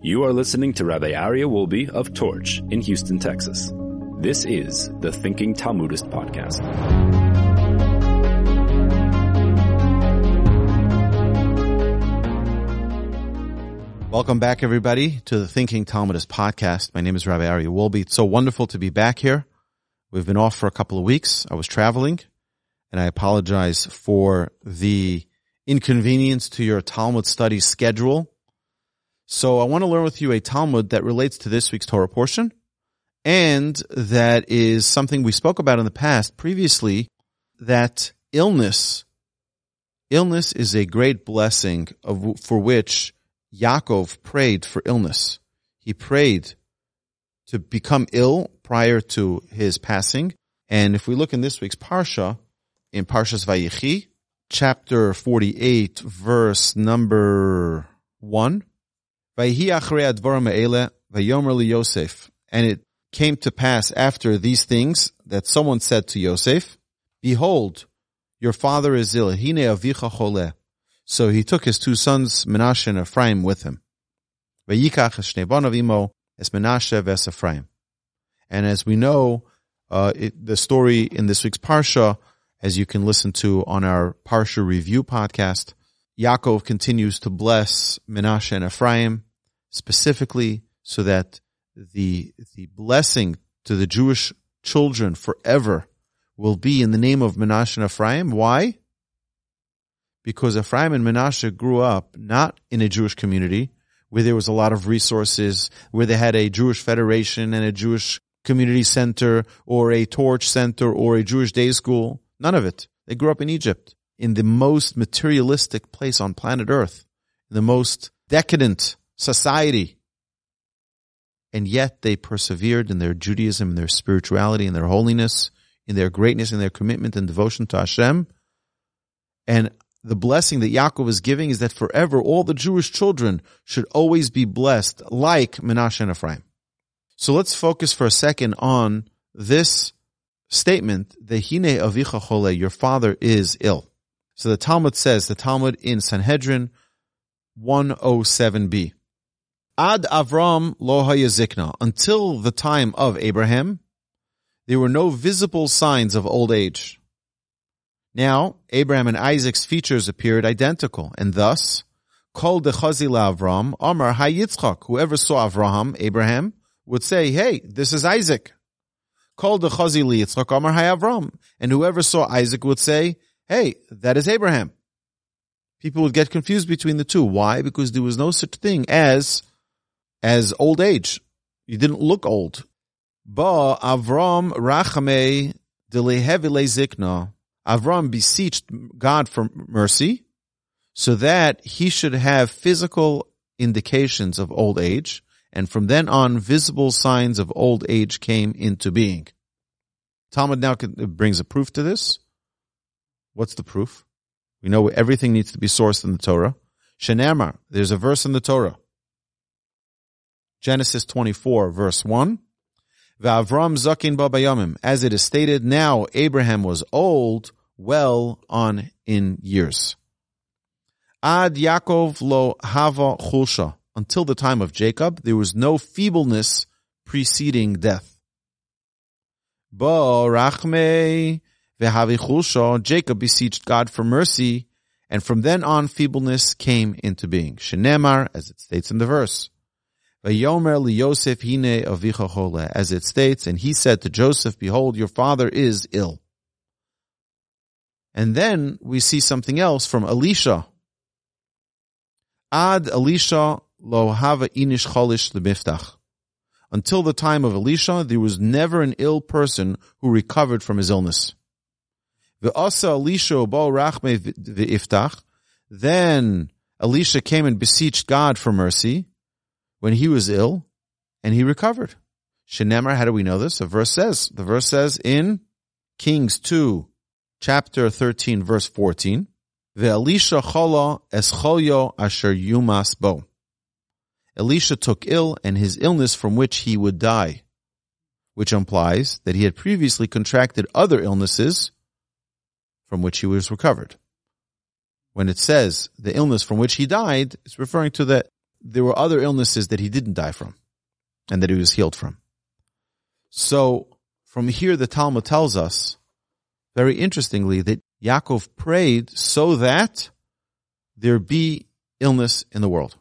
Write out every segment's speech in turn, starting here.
You are listening to Rabbi Aryeh Wolbe of Torch in Houston, Texas. This is the Thinking Talmudist Podcast. Welcome back, everybody, to the Thinking Talmudist podcast. My name is Rabbi Aryeh Wolbe. It's so wonderful to be back here. We've been off for a couple of weeks. I was traveling, and I apologize for the inconvenience to your Talmud study schedule. So I want to learn with you a Talmud that relates to this week's Torah portion, and that is something we spoke about in the past previously, that illness, illness is a great blessing of, for which Yaakov prayed for illness. He prayed to become ill prior to his passing. And if we look in this week's Parsha, in Parshas Vayichi, chapter 48, verse number 1, Vayihi Yosef. And it came to pass after these things that someone said to Yosef, Behold, your father is ill. So he took his two sons, Menashe and Ephraim, with him. And as we know, uh, it, the story in this week's Parsha, as you can listen to on our Parsha Review podcast, Yaakov continues to bless Menashe and Ephraim specifically so that the, the blessing to the Jewish children forever will be in the name of Menashe and Ephraim. Why? because Ephraim and Menashe grew up not in a Jewish community where there was a lot of resources, where they had a Jewish federation and a Jewish community center or a torch center or a Jewish day school. None of it. They grew up in Egypt, in the most materialistic place on planet Earth, the most decadent society. And yet they persevered in their Judaism, in their spirituality, in their holiness, in their greatness, in their commitment and devotion to Hashem. And the blessing that Yaakov is giving is that forever all the Jewish children should always be blessed like Menashe and Ephraim. So let's focus for a second on this statement, the hine avicha chole, your father is ill. So the Talmud says, the Talmud in Sanhedrin 107b. Ad Avram lo hayazikna. Until the time of Abraham, there were no visible signs of old age. Now, Abraham and Isaac's features appeared identical, and thus, Kol dechazila Avram, Amar Hayitzchak. Whoever saw Avraham, Abraham, would say, hey, this is Isaac. Kol dechazili Yitzchak, Amar Avram. And whoever saw Isaac would say, hey, that is Abraham. People would get confused between the two. Why? Because there was no such thing as, as old age. You didn't look old. Ba Avram rachame delehevile zikna. Avram beseeched God for mercy so that he should have physical indications of old age. And from then on, visible signs of old age came into being. Talmud now brings a proof to this. What's the proof? We know everything needs to be sourced in the Torah. Shenamar, there's a verse in the Torah. Genesis 24 verse 1. Va'avram zakin babayamim. As it is stated, now Abraham was old well on in years. Ad Yaakov lo hava chulsha. Until the time of Jacob, there was no feebleness preceding death. Bo rachme vehavi chulsha. Jacob beseeched God for mercy, and from then on feebleness came into being. Shenemar, as it states in the verse. As it states, and he said to Joseph, Behold, your father is ill. And then we see something else from Elisha. Ad Elisha lo hava inish cholish miftach. Until the time of Elisha, there was never an ill person who recovered from his illness. Ve'asa Elisha bo rachme v'iftach. Then Elisha came and beseeched God for mercy when he was ill, and he recovered. Shenemar, how do we know this? The verse says, the verse says in Kings 2, chapter 13, verse 14. Ve'elisha chola escholyo asher yumas bo. Elisha took ill and his illness from which he would die, which implies that he had previously contracted other illnesses from which he was recovered. When it says the illness from which he died, it's referring to the there were other illnesses that he didn't die from and that he was healed from. So from here, the Talmud tells us very interestingly that Yaakov prayed so that there be illness in the world.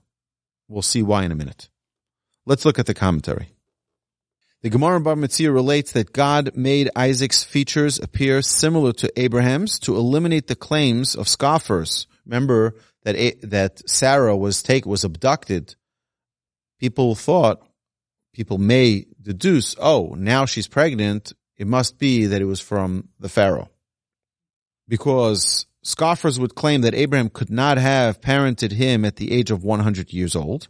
We'll see why in a minute. Let's look at the commentary. The Gemara Bava Metzia relates that God made Isaac's features appear similar to Abraham's to eliminate the claims of scoffers. Remember that that Sarah was taken was abducted. People thought, people may deduce, oh, now she's pregnant. It must be that it was from the Pharaoh, because scoffers would claim that Abraham could not have parented him at the age of 100 years old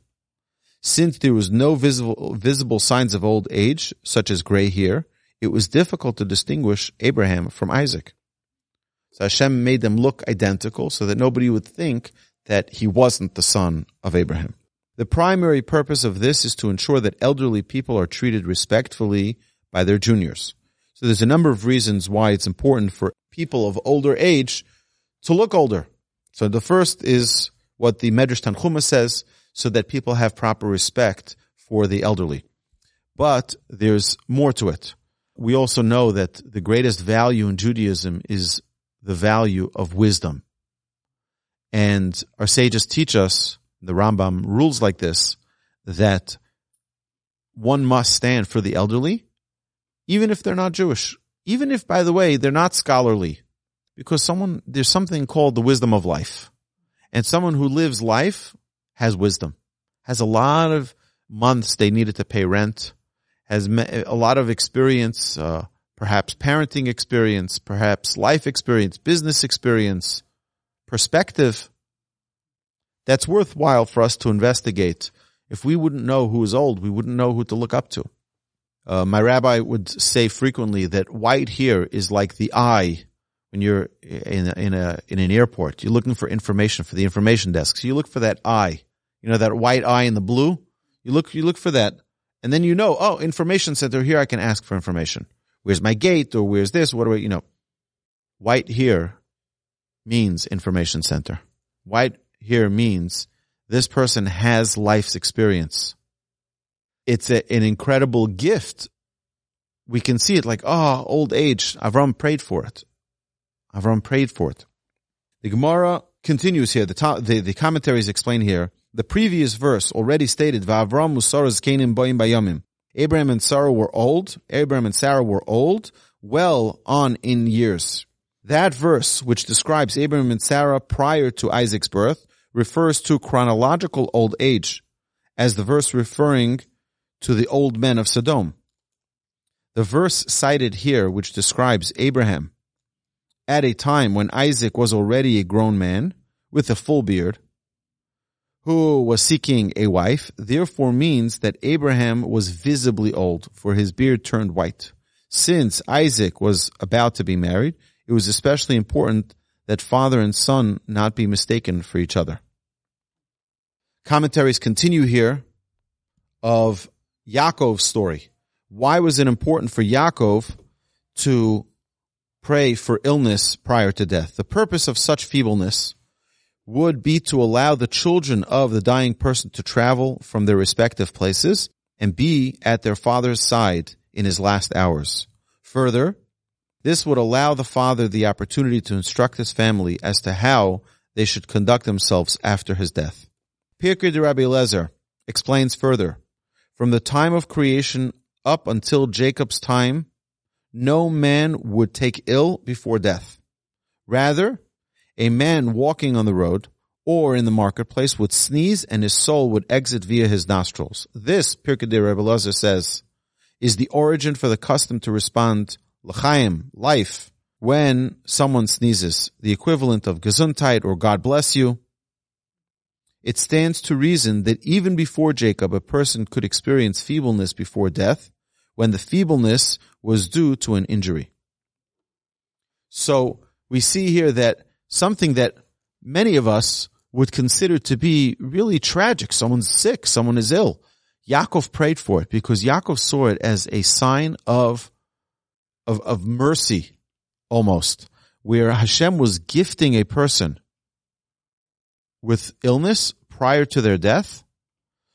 since there was no visible, visible signs of old age, such as gray hair, it was difficult to distinguish Abraham from Isaac. So Hashem made them look identical so that nobody would think that he wasn't the son of Abraham. The primary purpose of this is to ensure that elderly people are treated respectfully by their juniors. So there's a number of reasons why it's important for people of older age to look older. So the first is what the Medrash Tanchuma says, so that people have proper respect for the elderly. But there's more to it. We also know that the greatest value in Judaism is the value of wisdom. And our sages teach us, the Rambam rules like this, that one must stand for the elderly, even if they're not Jewish. Even if, by the way, they're not scholarly. Because someone, there's something called the wisdom of life. And someone who lives life has wisdom, has a lot of months they needed to pay rent, has a lot of experience, uh, perhaps parenting experience, perhaps life experience, business experience, perspective. That's worthwhile for us to investigate. If we wouldn't know who is old, we wouldn't know who to look up to. Uh, my rabbi would say frequently that white here is like the eye when you're in a, in a in an airport. You're looking for information for the information desk. So you look for that eye you know, that white eye in the blue. You look, you look for that. And then you know, oh, information center here. I can ask for information. Where's my gate or where's this? What do I, you know, white here means information center. White here means this person has life's experience. It's a, an incredible gift. We can see it like, oh, old age. Avram prayed for it. Avram prayed for it. The Gemara continues here. The, the, the commentaries explain here the previous verse already stated, Va'avram Musaras Canaan Boim Bayamim. Abraham and Sarah were old. Abraham and Sarah were old, well on in years. That verse, which describes Abraham and Sarah prior to Isaac's birth, refers to chronological old age, as the verse referring to the old men of Sodom. The verse cited here, which describes Abraham at a time when Isaac was already a grown man with a full beard, who was seeking a wife, therefore means that Abraham was visibly old, for his beard turned white. Since Isaac was about to be married, it was especially important that father and son not be mistaken for each other. Commentaries continue here of Yaakov's story. Why was it important for Yaakov to pray for illness prior to death? The purpose of such feebleness would be to allow the children of the dying person to travel from their respective places and be at their father's side in his last hours. Further, this would allow the father the opportunity to instruct his family as to how they should conduct themselves after his death. Pirkei de Rabbi Lezer explains further, from the time of creation up until Jacob's time, no man would take ill before death. Rather, a man walking on the road or in the marketplace would sneeze and his soul would exit via his nostrils. This, Pirkei de Rebbe Lezer says, is the origin for the custom to respond l'chaim, life, when someone sneezes, the equivalent of gesundheit or God bless you. It stands to reason that even before Jacob, a person could experience feebleness before death when the feebleness was due to an injury. So we see here that something that many of us would consider to be really tragic. Someone's sick, someone is ill. Yaakov prayed for it because Yaakov saw it as a sign of, of, of mercy almost, where Hashem was gifting a person with illness prior to their death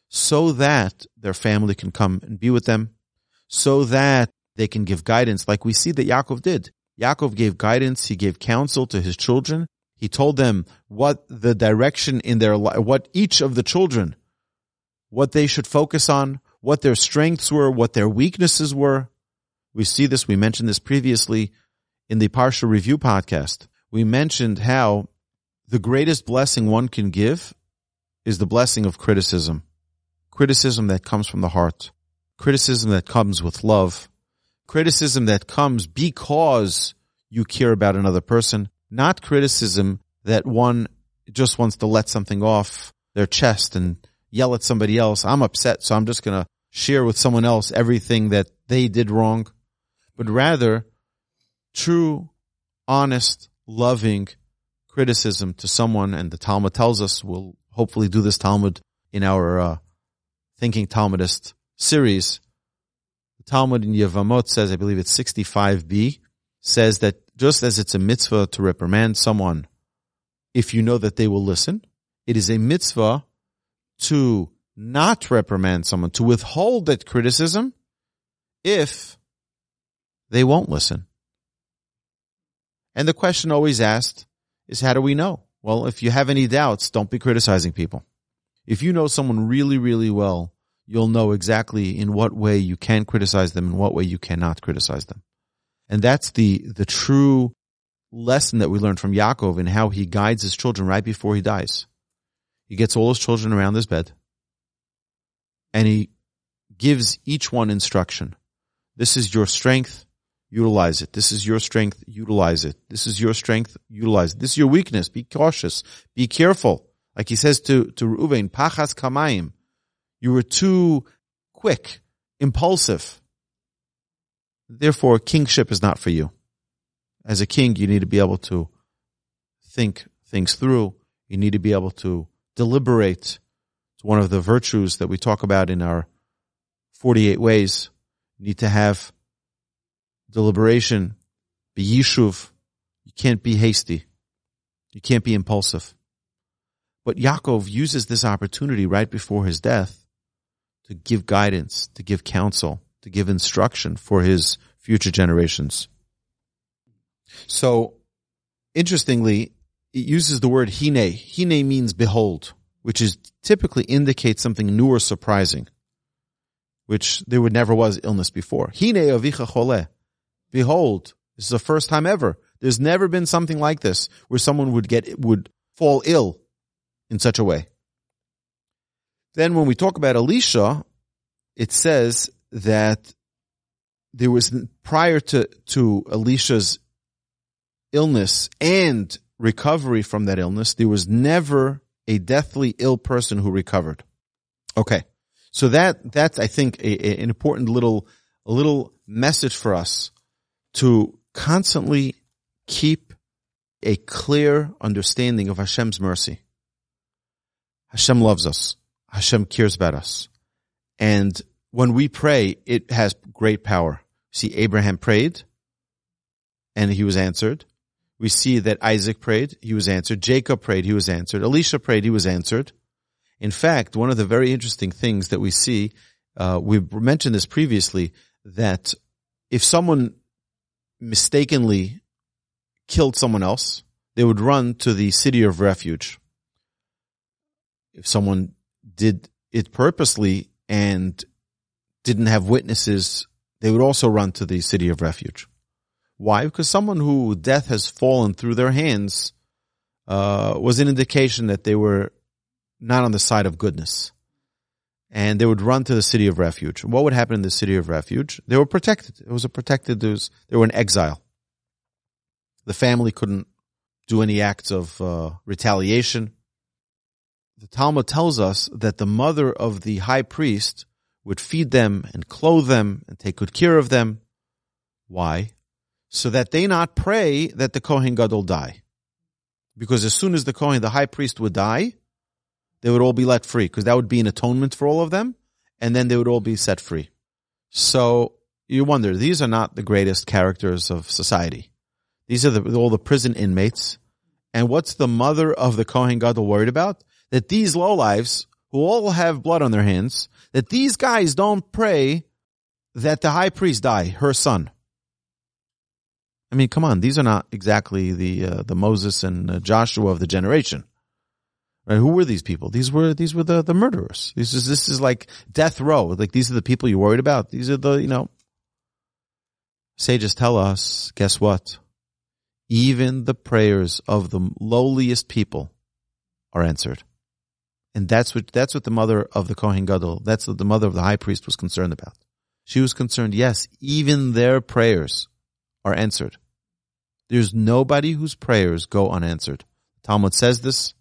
so that their family can come and be with them, so that they can give guidance like we see that Yaakov did. Yaakov gave guidance, he gave counsel to his children. He told them what the direction in their life, what each of the children, what they should focus on, what their strengths were, what their weaknesses were. We see this, we mentioned this previously in the Parsha Review podcast. We mentioned how the greatest blessing one can give is the blessing of criticism. Criticism that comes from the heart. Criticism that comes with love. Criticism that comes because you care about another person. Not criticism that one just wants to let something off their chest and yell at somebody else. I'm upset, so I'm just going to share with someone else everything that they did wrong. But rather, true, honest, loving criticism to someone, and the Talmud tells us we'll hopefully do this Talmud in our uh, Thinking Talmudist series. The Talmud in Yevamot says, I believe it's 65b, says that just as it's a mitzvah to reprimand someone if you know that they will listen, it is a mitzvah to not reprimand someone, to withhold that criticism if they won't listen. And the question always asked is how do we know? Well, if you have any doubts, don't be criticizing people. If you know someone really, really well, you'll know exactly in what way you can criticize them and what way you cannot criticize them. And that's the, the true lesson that we learned from Yaakov and how he guides his children right before he dies. He gets all his children around his bed and he gives each one instruction. This is your strength utilize it. This is your strength, utilize it. This is your strength, utilize it. This is your weakness, be cautious, be careful. Like he says to, to Reuven, pachas kamayim. You were too quick, impulsive. Therefore, kingship is not for you. As a king, you need to be able to think things through. You need to be able to deliberate. It's one of the virtues that we talk about in our 48 ways. You need to have deliberation, be yishuv. You can't be hasty. You can't be impulsive. But Yaakov uses this opportunity right before his death to give guidance, to give counsel, to give instruction for his future generations. So, interestingly, it uses the word hine. Hine means behold, which is typically indicates something new or surprising, which there would never was illness before. Hine avicha chole. Behold, this is the first time ever. There's never been something like this where someone would get, would fall ill in such a way. Then when we talk about Elisha, it says that there was prior to, to Elisha's illness and recovery from that illness, there was never a deathly ill person who recovered. Okay. So that, that's, I think, a, a, an important little, a little message for us to constantly keep a clear understanding of Hashem's mercy. Hashem loves us. Hashem cares about us. And when we pray, it has great power. See, Abraham prayed and he was answered. We see that Isaac prayed, he was answered. Jacob prayed, he was answered. Elisha prayed, he was answered. In fact, one of the very interesting things that we see, uh, we've mentioned this previously, that if someone mistakenly killed someone else, they would run to the city of refuge. If someone did it purposely and didn't have witnesses, they would also run to the city of refuge. Why? Because someone who death has fallen through their hands uh, was an indication that they were not on the side of goodness and they would run to the city of refuge. What would happen in the city of refuge? They were protected. It was a protected, was, they were in exile. The family couldn't do any acts of uh, retaliation. The Talmud tells us that the mother of the high priest would feed them and clothe them and take good care of them. Why? So that they not pray that the Kohen Gadol die. Because as soon as the Kohen, the high priest would die, they would all be let free because that would be an atonement for all of them. And then they would all be set free. So you wonder, these are not the greatest characters of society. These are the, all the prison inmates. And what's the mother of the Kohen Gadol worried about? That these lowlives who all have blood on their hands, that these guys don't pray that the high priest die, her son. I mean, come on, these are not exactly the uh, the Moses and uh, Joshua of the generation. Right? Who were these people? These were these were the the murderers. This is this is like death row. Like these are the people you're worried about. These are the you know. Sages tell us, guess what? Even the prayers of the lowliest people are answered. And that's what, that's what the mother of the Kohen Gadol, that's what the mother of the high priest was concerned about. She was concerned, yes, even their prayers are answered. There's nobody whose prayers go unanswered. Talmud says this.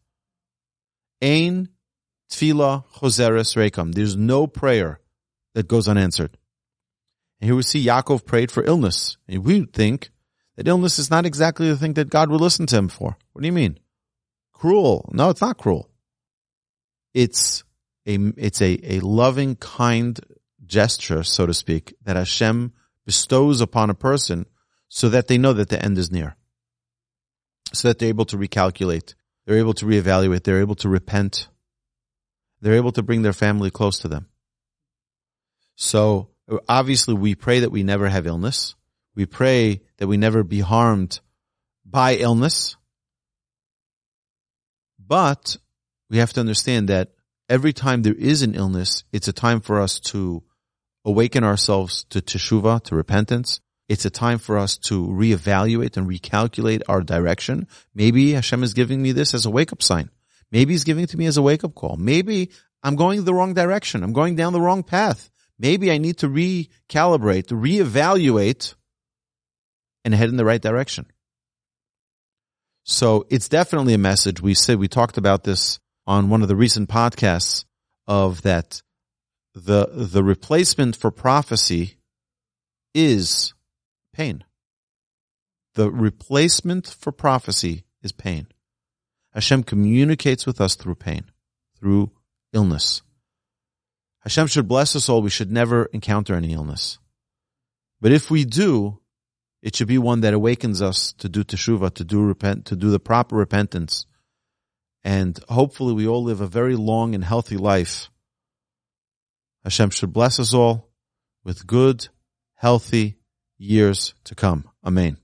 Ein tefillah choseres rekam. There's no prayer that goes unanswered. And here we see Yaakov prayed for illness. And we think that illness is not exactly the thing that God will listen to him for. What do you mean? Cruel. No, it's not cruel it's a it's a, a loving, kind gesture, so to speak, that Hashem bestows upon a person so that they know that the end is near. So that they're able to recalculate, they're able to reevaluate, they're able to repent, they're able to bring their family close to them. So obviously we pray that we never have illness. We pray that we never be harmed by illness. But we have to understand that every time there is an illness, it's a time for us to awaken ourselves to teshuvah, to repentance. It's a time for us to reevaluate and recalculate our direction. Maybe Hashem is giving me this as a wake up sign. Maybe he's giving it to me as a wake up call. Maybe I'm going the wrong direction. I'm going down the wrong path. Maybe I need to recalibrate, reevaluate and head in the right direction. So it's definitely a message. We said, we talked about this on one of the recent podcasts of that the the replacement for prophecy is pain. The replacement for prophecy is pain. Hashem communicates with us through pain, through illness. Hashem should bless us all. We should never encounter any illness. But if we do, it should be one that awakens us to do teshuvah, to do repent, to do the proper repentance, and hopefully we all live a very long and healthy life. Hashem should bless us all with good, healthy years to come. Amen.